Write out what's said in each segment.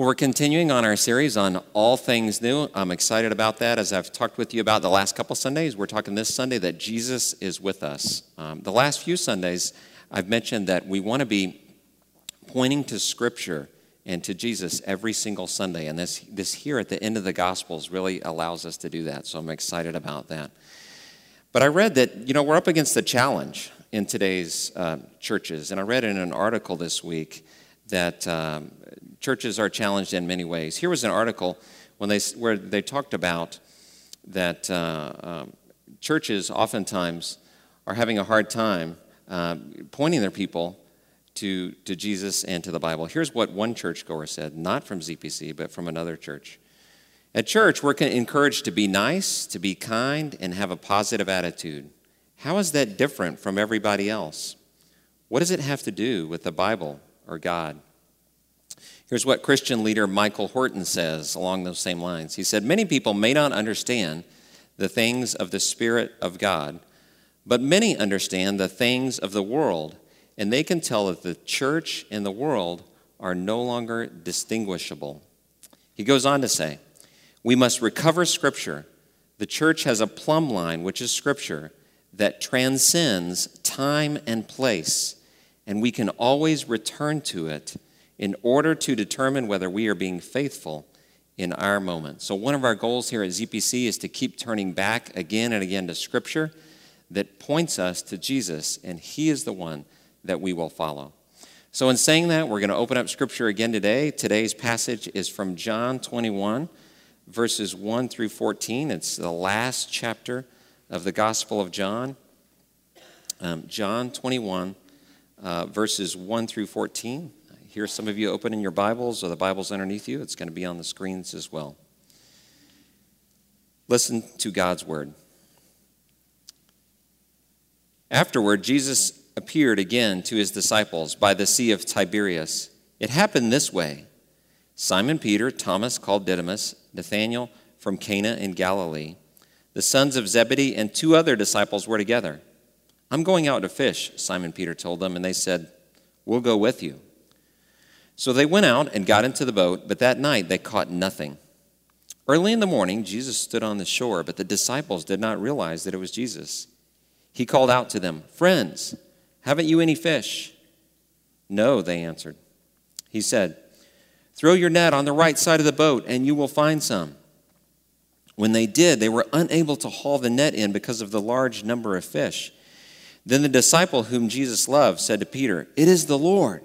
Well, we're continuing on our series on all things new. I'm excited about that. As I've talked with you about the last couple Sundays, we're talking this Sunday that Jesus is with us. Um, the last few Sundays, I've mentioned that we want to be pointing to Scripture and to Jesus every single Sunday. And this, this here at the end of the Gospels really allows us to do that. So I'm excited about that. But I read that, you know, we're up against a challenge in today's uh, churches. And I read in an article this week that um, churches are challenged in many ways. Here was an article when they, where they talked about that uh, um, churches oftentimes are having a hard time uh, pointing their people to, to Jesus and to the Bible. Here's what one churchgoer said, not from ZPC, but from another church. At church, we're encouraged to be nice, to be kind, and have a positive attitude. How is that different from everybody else? What does it have to do with the Bible or God? Here's what Christian leader Michael Horton says along those same lines. He said, Many people may not understand the things of the Spirit of God, but many understand the things of the world, and they can tell that the church and the world are no longer distinguishable. He goes on to say, We must recover Scripture. The church has a plumb line, which is Scripture, that transcends time and place, and we can always return to it in order to determine whether we are being faithful in our moment. So, one of our goals here at ZPC is to keep turning back again and again to Scripture that points us to Jesus, and He is the one that we will follow. So, in saying that, we're going to open up Scripture again today. Today's passage is from John 21, verses 1 through 14. It's the last chapter of the Gospel of John. Um, John 21, uh, verses 1 through 14 hear some of you opening your Bibles or the Bibles underneath you. It's going to be on the screens as well. Listen to God's word. Afterward, Jesus appeared again to his disciples by the Sea of Tiberias. It happened this way Simon Peter, Thomas called Didymus, Nathanael from Cana in Galilee, the sons of Zebedee, and two other disciples were together. I'm going out to fish, Simon Peter told them, and they said, We'll go with you. So they went out and got into the boat, but that night they caught nothing. Early in the morning, Jesus stood on the shore, but the disciples did not realize that it was Jesus. He called out to them, Friends, haven't you any fish? No, they answered. He said, Throw your net on the right side of the boat, and you will find some. When they did, they were unable to haul the net in because of the large number of fish. Then the disciple whom Jesus loved said to Peter, It is the Lord.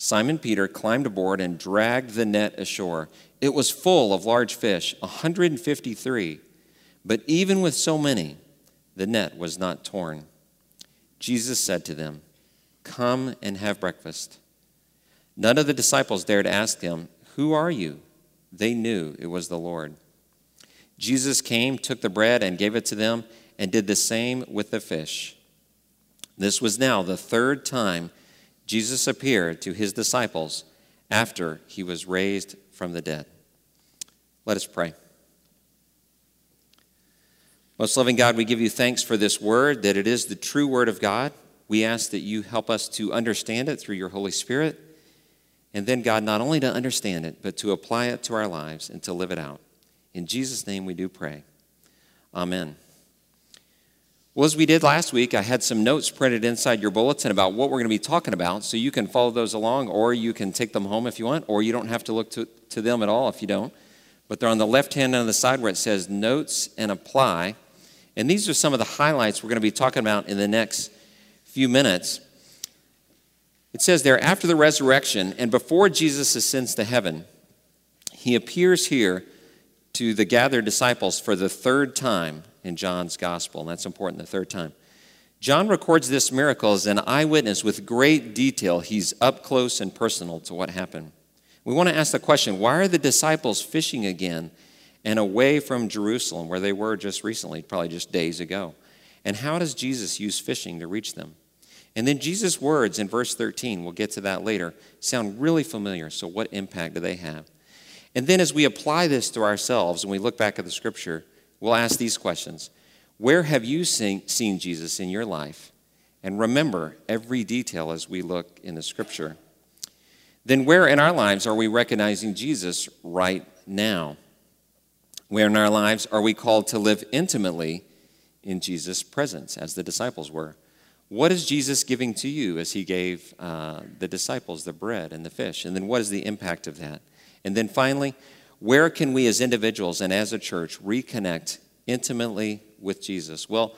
Simon Peter climbed aboard and dragged the net ashore. It was full of large fish, 153. But even with so many, the net was not torn. Jesus said to them, Come and have breakfast. None of the disciples dared ask him, Who are you? They knew it was the Lord. Jesus came, took the bread, and gave it to them, and did the same with the fish. This was now the third time Jesus appeared to his disciples after he was raised from the dead. Let us pray. Most loving God, we give you thanks for this word, that it is the true word of God. We ask that you help us to understand it through your Holy Spirit. And then, God, not only to understand it, but to apply it to our lives and to live it out. In Jesus' name we do pray. Amen. Well, as we did last week, I had some notes printed inside your bulletin about what we're going to be talking about, so you can follow those along, or you can take them home if you want, or you don't have to look to, to them at all if you don't. But they're on the left hand on the side where it says Notes and Apply. And these are some of the highlights we're going to be talking about in the next few minutes. It says there, after the resurrection and before Jesus ascends to heaven, he appears here to the gathered disciples for the third time in John's gospel, and that's important the third time. John records this miracle as an eyewitness with great detail. He's up close and personal to what happened. We want to ask the question why are the disciples fishing again and away from Jerusalem, where they were just recently, probably just days ago. And how does Jesus use fishing to reach them? And then Jesus' words in verse 13, we'll get to that later, sound really familiar. So, what impact do they have? And then, as we apply this to ourselves and we look back at the scripture, we'll ask these questions Where have you seen, seen Jesus in your life? And remember every detail as we look in the scripture. Then, where in our lives are we recognizing Jesus right now? Where in our lives are we called to live intimately in Jesus' presence, as the disciples were? What is Jesus giving to you as he gave uh, the disciples the bread and the fish? And then what is the impact of that? And then finally, where can we as individuals and as a church reconnect intimately with Jesus? Well,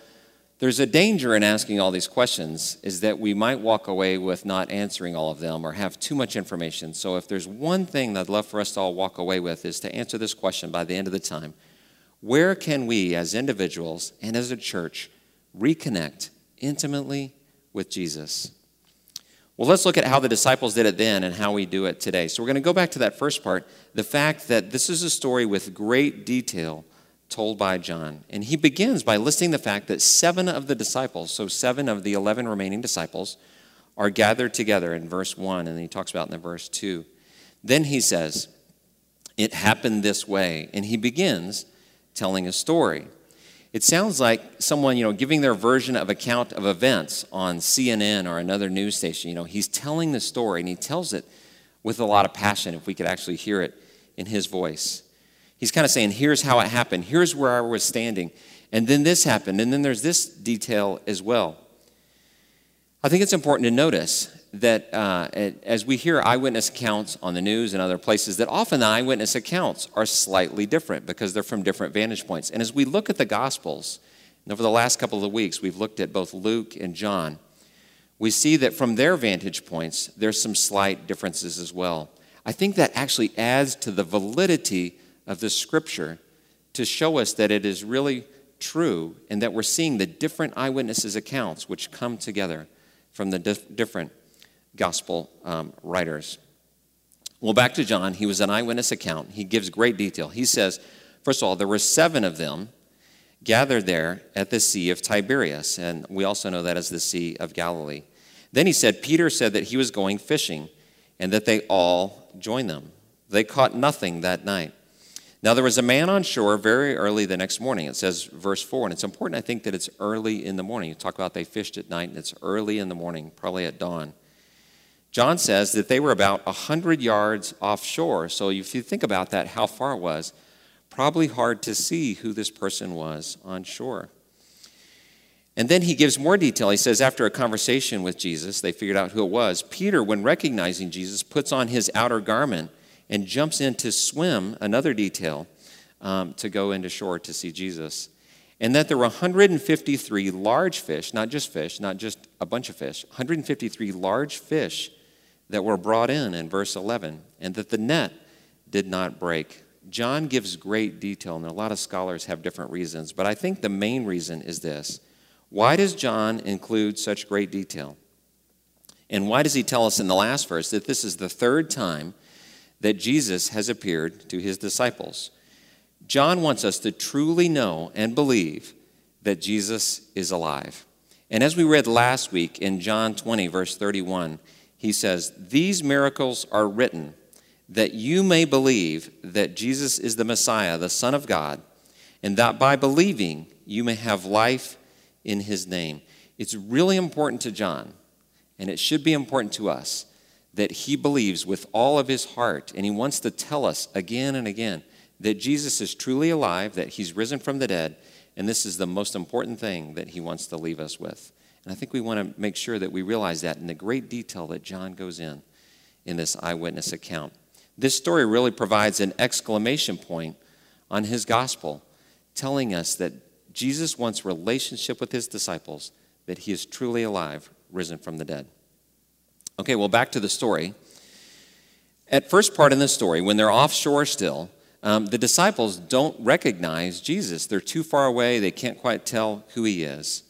there's a danger in asking all these questions is that we might walk away with not answering all of them or have too much information. So if there's one thing that I'd love for us to all walk away with is to answer this question by the end of the time. Where can we as individuals and as a church reconnect intimately with Jesus. Well, let's look at how the disciples did it then and how we do it today. So, we're going to go back to that first part the fact that this is a story with great detail told by John. And he begins by listing the fact that seven of the disciples, so seven of the 11 remaining disciples, are gathered together in verse 1, and he talks about in verse 2. Then he says, It happened this way. And he begins telling a story. It sounds like someone, you know, giving their version of account of events on CNN or another news station. You know, he's telling the story and he tells it with a lot of passion if we could actually hear it in his voice. He's kind of saying, here's how it happened, here's where I was standing, and then this happened, and then there's this detail as well. I think it's important to notice that uh, as we hear eyewitness accounts on the news and other places, that often the eyewitness accounts are slightly different because they're from different vantage points. And as we look at the Gospels, and over the last couple of weeks, we've looked at both Luke and John, we see that from their vantage points, there's some slight differences as well. I think that actually adds to the validity of the scripture to show us that it is really true and that we're seeing the different eyewitnesses' accounts which come together from the dif- different gospel um, writers. Well, back to John, he was an eyewitness account. He gives great detail. He says, first of all, there were seven of them gathered there at the Sea of Tiberias, and we also know that as the Sea of Galilee. Then he said, Peter said that he was going fishing, and that they all joined them. They caught nothing that night. Now, there was a man on shore very early the next morning. It says, verse 4, and it's important, I think, that it's early in the morning. You talk about they fished at night, and it's early in the morning, probably at dawn. John says that they were about 100 yards offshore. So if you think about that, how far it was, probably hard to see who this person was on shore. And then he gives more detail. He says, after a conversation with Jesus, they figured out who it was. Peter, when recognizing Jesus, puts on his outer garment and jumps in to swim, another detail, um, to go into shore to see Jesus. And that there were 153 large fish, not just fish, not just a bunch of fish, 153 large fish that were brought in in verse 11, and that the net did not break. John gives great detail, and a lot of scholars have different reasons, but I think the main reason is this. Why does John include such great detail? And why does he tell us in the last verse that this is the third time that Jesus has appeared to his disciples? John wants us to truly know and believe that Jesus is alive. And as we read last week in John 20, verse 31, he says, These miracles are written that you may believe that Jesus is the Messiah, the Son of God, and that by believing you may have life in his name. It's really important to John, and it should be important to us, that he believes with all of his heart, and he wants to tell us again and again that Jesus is truly alive, that he's risen from the dead, and this is the most important thing that he wants to leave us with. And I think we want to make sure that we realize that in the great detail that John goes in in this eyewitness account. This story really provides an exclamation point on his gospel, telling us that Jesus wants relationship with his disciples, that he is truly alive, risen from the dead. Okay, well, back to the story. At first part in the story, when they're offshore still, um, the disciples don't recognize Jesus. They're too far away, they can't quite tell who he is.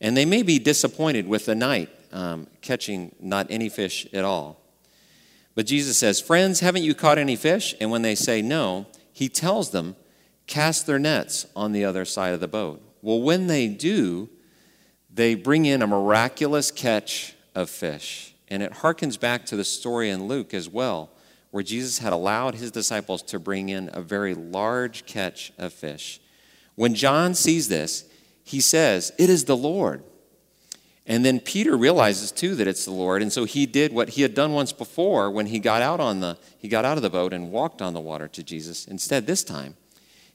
And they may be disappointed with the night, um, catching not any fish at all. But Jesus says, Friends, haven't you caught any fish? And when they say no, he tells them cast their nets on the other side of the boat. Well, when they do, they bring in a miraculous catch of fish. And it harkens back to the story in Luke as well, where Jesus had allowed his disciples to bring in a very large catch of fish. When John sees this, he says, It is the Lord. And then Peter realizes too that it's the Lord, and so he did what he had done once before when he got out on the he got out of the boat and walked on the water to Jesus. Instead, this time,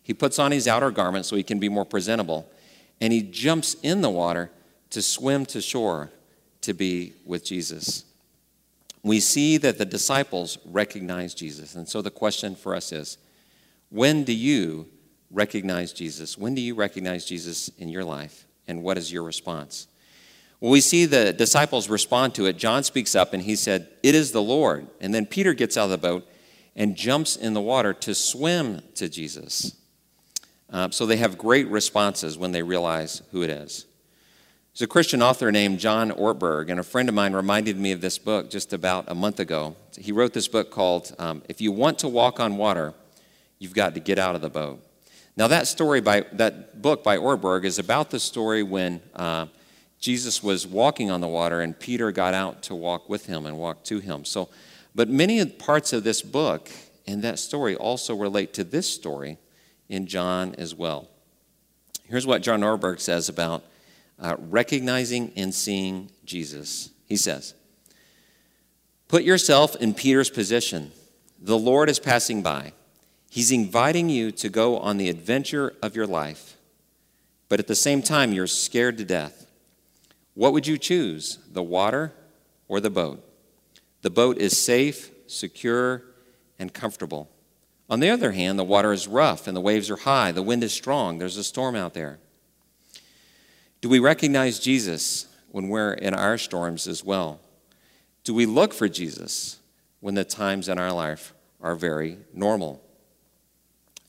he puts on his outer garment so he can be more presentable, and he jumps in the water to swim to shore to be with Jesus. We see that the disciples recognize Jesus. And so the question for us is when do you recognize Jesus? When do you recognize Jesus in your life? And what is your response? Well, we see the disciples respond to it. John speaks up and he said, It is the Lord. And then Peter gets out of the boat and jumps in the water to swim to Jesus. Uh, so they have great responses when they realize who it is. There's a Christian author named John Ortberg, and a friend of mine reminded me of this book just about a month ago. He wrote this book called um, If You Want to Walk on Water, You've Got to Get Out of the Boat. Now, that story by that book by Ortberg is about the story when uh, Jesus was walking on the water and Peter got out to walk with him and walk to him. So, but many parts of this book and that story also relate to this story in John as well. Here's what John Ortberg says about uh, recognizing and seeing Jesus. He says, Put yourself in Peter's position. The Lord is passing by. He's inviting you to go on the adventure of your life, but at the same time, you're scared to death. What would you choose, the water or the boat? The boat is safe, secure, and comfortable. On the other hand, the water is rough and the waves are high, the wind is strong, there's a storm out there. Do we recognize Jesus when we're in our storms as well? Do we look for Jesus when the times in our life are very normal?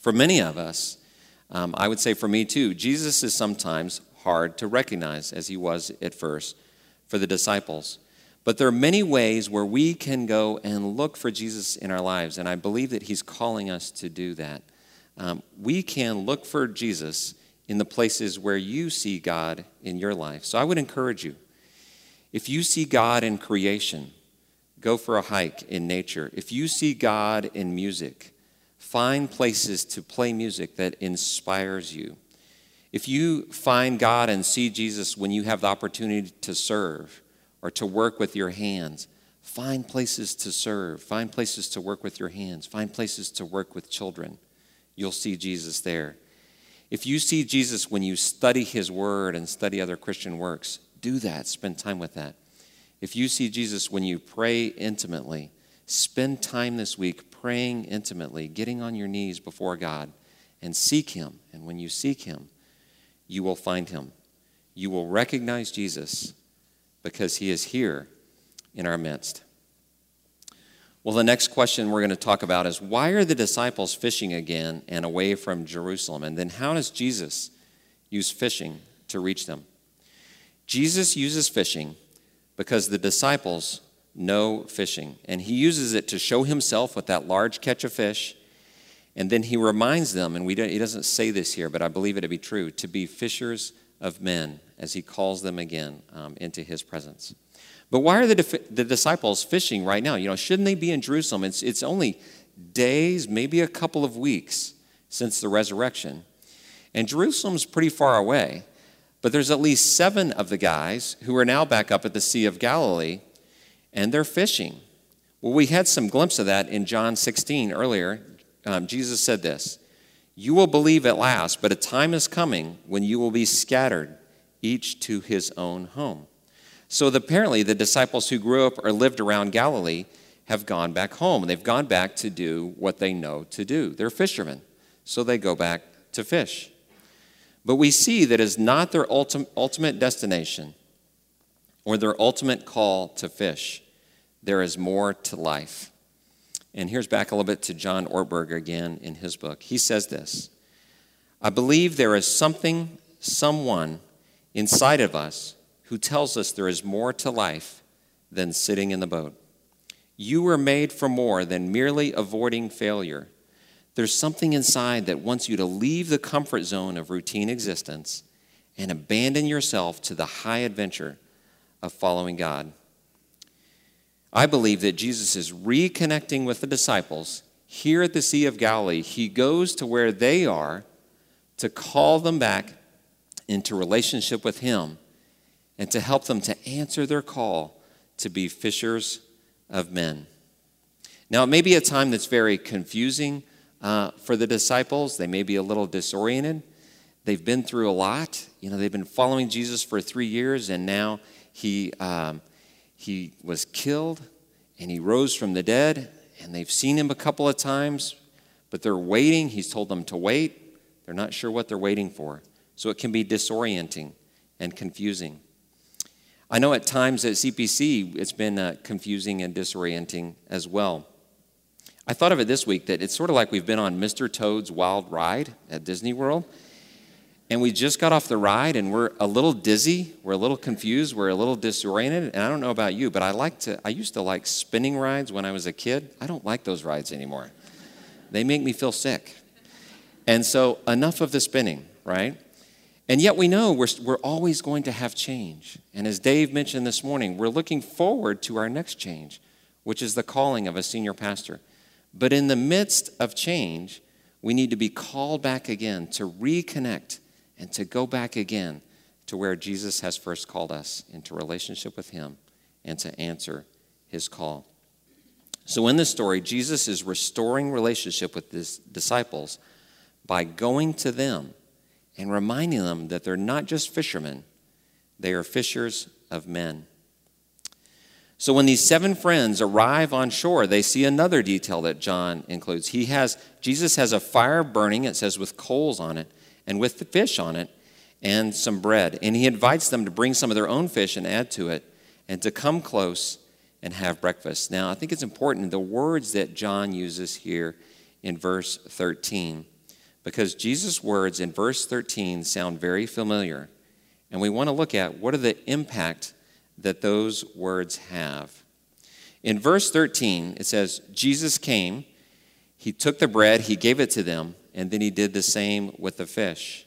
For many of us, um, I would say for me too, Jesus is sometimes hard to recognize as he was at first for the disciples. But there are many ways where we can go and look for Jesus in our lives, and I believe that he's calling us to do that. Um, we can look for Jesus in the places where you see God in your life. So I would encourage you if you see God in creation, go for a hike in nature. If you see God in music, find places to play music that inspires you. If you find God and see Jesus when you have the opportunity to serve or to work with your hands, find places to serve, find places to work with your hands, find places to work with children. You'll see Jesus there. If you see Jesus when you study his word and study other Christian works, do that. Spend time with that. If you see Jesus when you pray intimately, spend time this week praying intimately, getting on your knees before God, and seek him. And when you seek him, you will find him. You will recognize Jesus because he is here in our midst. Well, the next question we're going to talk about is why are the disciples fishing again and away from Jerusalem? And then how does Jesus use fishing to reach them? Jesus uses fishing because the disciples know fishing, and he uses it to show himself with that large catch of fish and then he reminds them, and we he doesn't say this here, but I believe it to be true, to be fishers of men as he calls them again um, into his presence. But why are the, the disciples fishing right now? You know, shouldn't they be in Jerusalem? It's, it's only days, maybe a couple of weeks since the resurrection. And Jerusalem's pretty far away. But there's at least seven of the guys who are now back up at the Sea of Galilee, and they're fishing. Well, we had some glimpse of that in John 16 earlier um, Jesus said this You will believe at last, but a time is coming when you will be scattered, each to his own home. So apparently, the disciples who grew up or lived around Galilee have gone back home. They've gone back to do what they know to do. They're fishermen, so they go back to fish. But we see that is not their ultimate, ultimate destination or their ultimate call to fish. There is more to life. And here's back a little bit to John Ortberg again in his book. He says this I believe there is something, someone inside of us who tells us there is more to life than sitting in the boat. You were made for more than merely avoiding failure. There's something inside that wants you to leave the comfort zone of routine existence and abandon yourself to the high adventure of following God. I believe that Jesus is reconnecting with the disciples here at the Sea of Galilee. He goes to where they are to call them back into relationship with Him and to help them to answer their call to be fishers of men. Now, it may be a time that's very confusing uh, for the disciples. They may be a little disoriented. They've been through a lot. You know, they've been following Jesus for three years, and now he, um, he was killed and he rose from the dead, and they've seen him a couple of times, but they're waiting. He's told them to wait. They're not sure what they're waiting for. So it can be disorienting and confusing. I know at times at ZPC it's been uh, confusing and disorienting as well. I thought of it this week that it's sort of like we've been on Mr. Toad's Wild Ride at Disney World. And we just got off the ride and we're a little dizzy, we're a little confused, we're a little disoriented. And I don't know about you, but I like to I used to like spinning rides when I was a kid. I don't like those rides anymore. They make me feel sick. And so enough of the spinning, right? And yet we know we're, we're always going to have change. And as Dave mentioned this morning, we're looking forward to our next change, which is the calling of a senior pastor. But in the midst of change, we need to be called back again to reconnect and to go back again to where Jesus has first called us into relationship with Him and to answer His call. So, in this story, Jesus is restoring relationship with His disciples by going to them and reminding them that they're not just fishermen, they are fishers of men. So when these seven friends arrive on shore, they see another detail that John includes. He has Jesus has a fire burning, it says with coals on it, and with the fish on it, and some bread. And he invites them to bring some of their own fish and add to it, and to come close and have breakfast. Now, I think it's important the words that John uses here in verse 13, because Jesus' words in verse 13 sound very familiar. And we want to look at what are the impact that those words have. In verse 13, it says, Jesus came, he took the bread, he gave it to them, and then he did the same with the fish.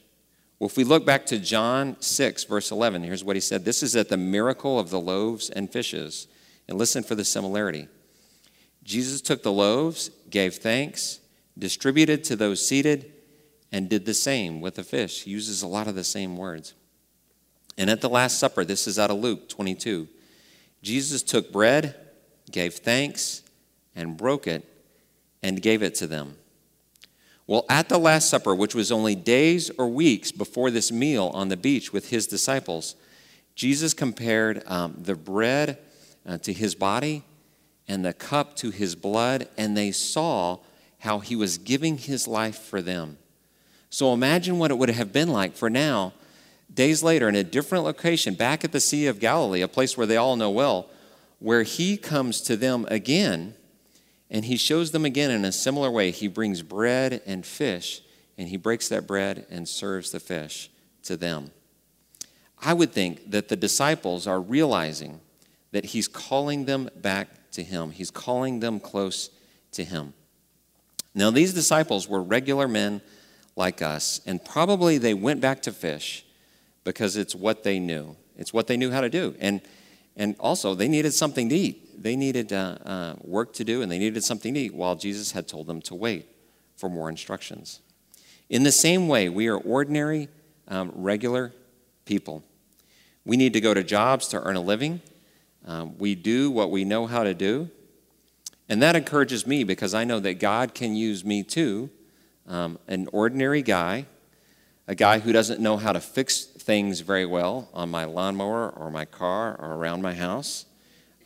Well, if we look back to John 6, verse 11, here's what he said This is at the miracle of the loaves and fishes. And listen for the similarity. Jesus took the loaves, gave thanks, distributed to those seated, and did the same with the fish. He uses a lot of the same words. And at the Last Supper, this is out of Luke 22, Jesus took bread, gave thanks, and broke it, and gave it to them. Well, at the Last Supper, which was only days or weeks before this meal on the beach with his disciples, Jesus compared um, the bread uh, to his body and the cup to his blood, and they saw how he was giving his life for them. So imagine what it would have been like for now days later, in a different location, back at the Sea of Galilee, a place where they all know well, where he comes to them again and he shows them again in a similar way. He brings bread and fish, and he breaks that bread and serves the fish to them. I would think that the disciples are realizing that he's calling them back to him, he's calling them close to him. Now, these disciples were regular men like us, and probably they went back to fish because it's what they knew. It's what they knew how to do. And, and also, they needed something to eat. They needed uh, uh, work to do, and they needed something to eat while Jesus had told them to wait for more instructions. In the same way, we are ordinary, um, regular people. We need to go to jobs to earn a living. Um, we do what we know how to do. And that encourages me because I know that God can use me too, um, an ordinary guy, a guy who doesn't know how to fix things very well on my lawnmower or my car or around my house.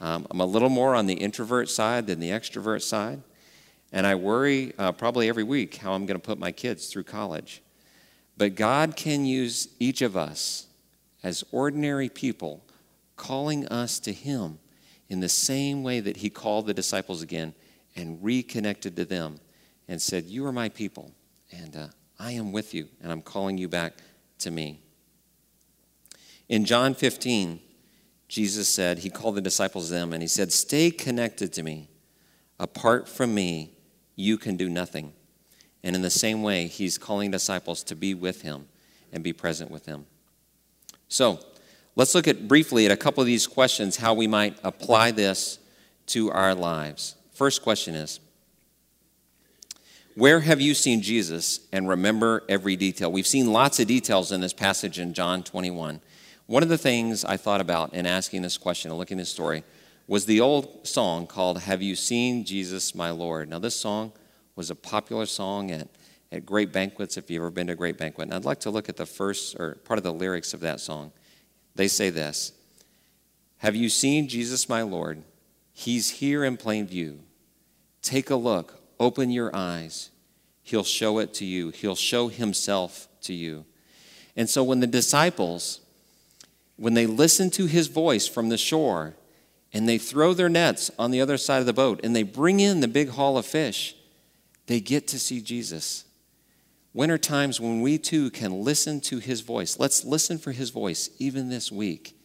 Um, I'm a little more on the introvert side than the extrovert side. And I worry uh, probably every week how I'm going to put my kids through college. But God can use each of us as ordinary people, calling us to Him in the same way that He called the disciples again and reconnected to them and said, You are my people, and uh, I am with you, and I'm calling you back to me. In John 15, Jesus said, He called the disciples them and He said, Stay connected to me. Apart from me, you can do nothing. And in the same way, he's calling disciples to be with him and be present with him. So, let's look at briefly at a couple of these questions how we might apply this to our lives. First question is Where have you seen Jesus and remember every detail? We've seen lots of details in this passage in John 21. One of the things I thought about in asking this question and looking at this story was the old song called Have You Seen Jesus, My Lord? Now, this song was a popular song at, at great banquets, if you've ever been to a great banquet. And I'd like to look at the first, or part of the lyrics of that song. They say this Have you seen Jesus, my Lord? He's here in plain view. Take a look, open your eyes. He'll show it to you, He'll show Himself to you. And so when the disciples, when they listen to His voice from the shore, and they throw their nets on the other side of the boat and they bring in the big haul of fish, they get to see Jesus. When are times when we too can listen to his voice? Let's listen for his voice even this week.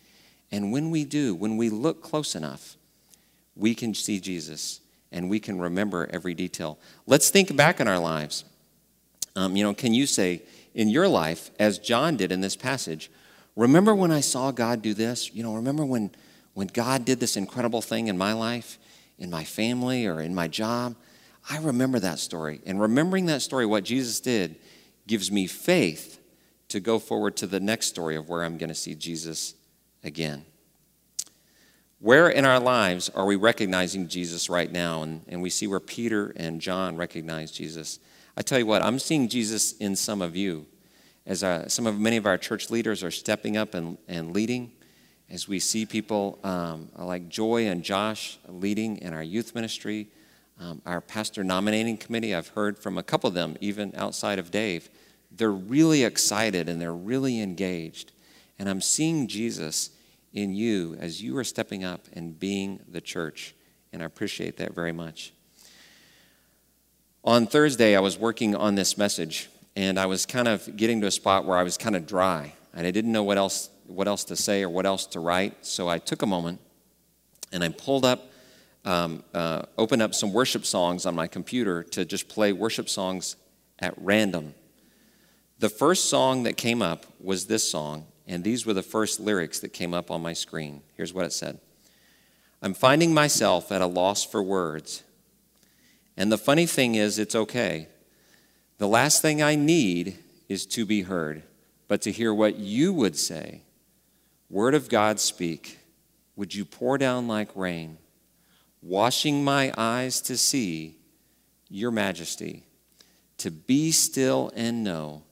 And when we do, when we look close enough, we can see Jesus and we can remember every detail. Let's think back in our lives. Um, you know, can you say in your life, as John did in this passage, remember when I saw God do this? You know, remember when when God did this incredible thing in my life, in my family, or in my job, I remember that story. And remembering that story, what Jesus did, gives me faith to go forward to the next story of where I'm going to see Jesus again. Where in our lives are we recognizing Jesus right now? And, and we see where Peter and John recognize Jesus. I tell you what, I'm seeing Jesus in some of you. As our, some of many of our church leaders are stepping up and, and leading, as we see people um, like Joy and Josh leading in our youth ministry, um, our pastor nominating committee, I've heard from a couple of them, even outside of Dave. They're really excited and they're really engaged. And I'm seeing Jesus in you as you are stepping up and being the church. And I appreciate that very much. On Thursday, I was working on this message, and I was kind of getting to a spot where I was kind of dry, and I didn't know what else what else to say or what else to write. So I took a moment and I pulled up, um, uh, opened up some worship songs on my computer to just play worship songs at random. The first song that came up was this song, and these were the first lyrics that came up on my screen. Here's what it said I'm finding myself at a loss for words. And the funny thing is, it's okay. The last thing I need is to be heard, but to hear what you would say Word of God, speak. Would you pour down like rain, washing my eyes to see your majesty, to be still and know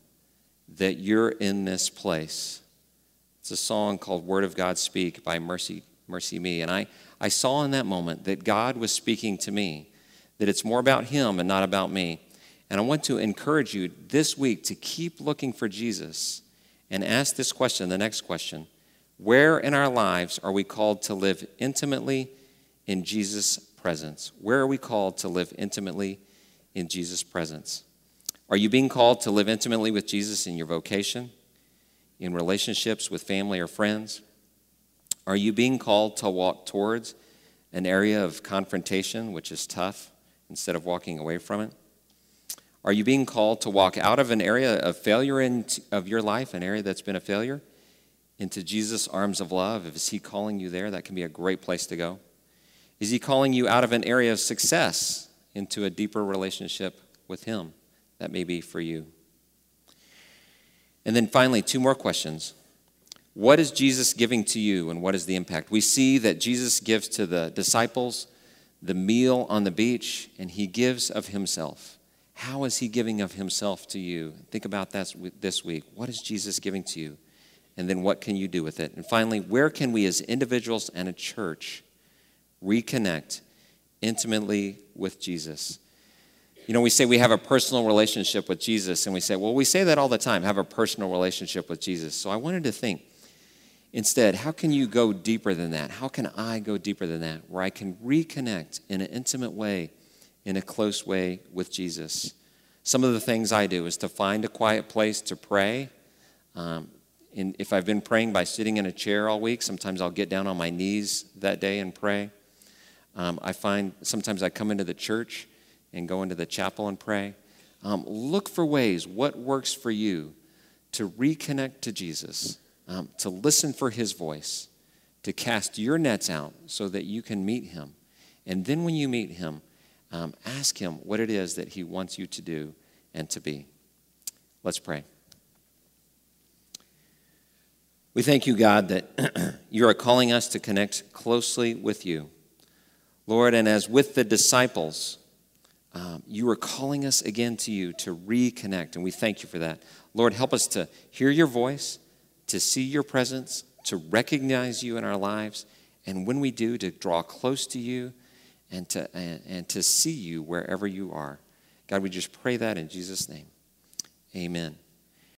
that you're in this place. It's a song called Word of God Speak by Mercy, MercyMe. And I, I saw in that moment that God was speaking to me, that it's more about Him and not about me. And I want to encourage you this week to keep looking for Jesus and ask this question, the next question where in our lives are we called to live intimately in Jesus' presence? Where are we called to live intimately in Jesus' presence? Are you being called to live intimately with Jesus in your vocation, in relationships with family or friends? Are you being called to walk towards an area of confrontation, which is tough, instead of walking away from it? Are you being called to walk out of an area of failure in, of your life, an area that's been a failure, into Jesus' arms of love? Is He calling you there? That can be a great place to go. Is He calling you out of an area of success into a deeper relationship with Him? That may be for you. And then finally, two more questions. What is Jesus giving to you, and what is the impact? We see that Jesus gives to the disciples the meal on the beach, and He gives of Himself. How is He giving of Himself to you? Think about that this week. What is Jesus giving to you? And then what can you do with it? And finally, where can we as individuals and a church reconnect intimately with Jesus? You know, we say we have a personal relationship with Jesus, and we say, well, we say that all the time have a personal relationship with Jesus. So I wanted to think instead, how can you go deeper than that? How can I go deeper than that, where I can reconnect in an intimate way, in a close way with Jesus? Some of the things I do is to find a quiet place to pray. Um, in, if I've been praying by sitting in a chair all week, sometimes I'll get down on my knees that day and pray. Um, I find sometimes I come into the church and go into the chapel and pray. um, look for ways, what works for you to reconnect to Jesus, um, to listen for his voice, to cast your nets out so that you can meet him. And then when you meet him, um, ask him what it is that he wants you to do and to be. Let's pray. We thank you, God, that you are calling us to connect closely with you. Lord, and as with the disciples, um, you are calling us again to you to reconnect, and we thank you for that. Lord, help us to hear your voice, to see your presence, to recognize you in our lives, and when we do, to draw close to you and to, and, and to see you wherever you are. God, we just pray that in Jesus' name. Amen.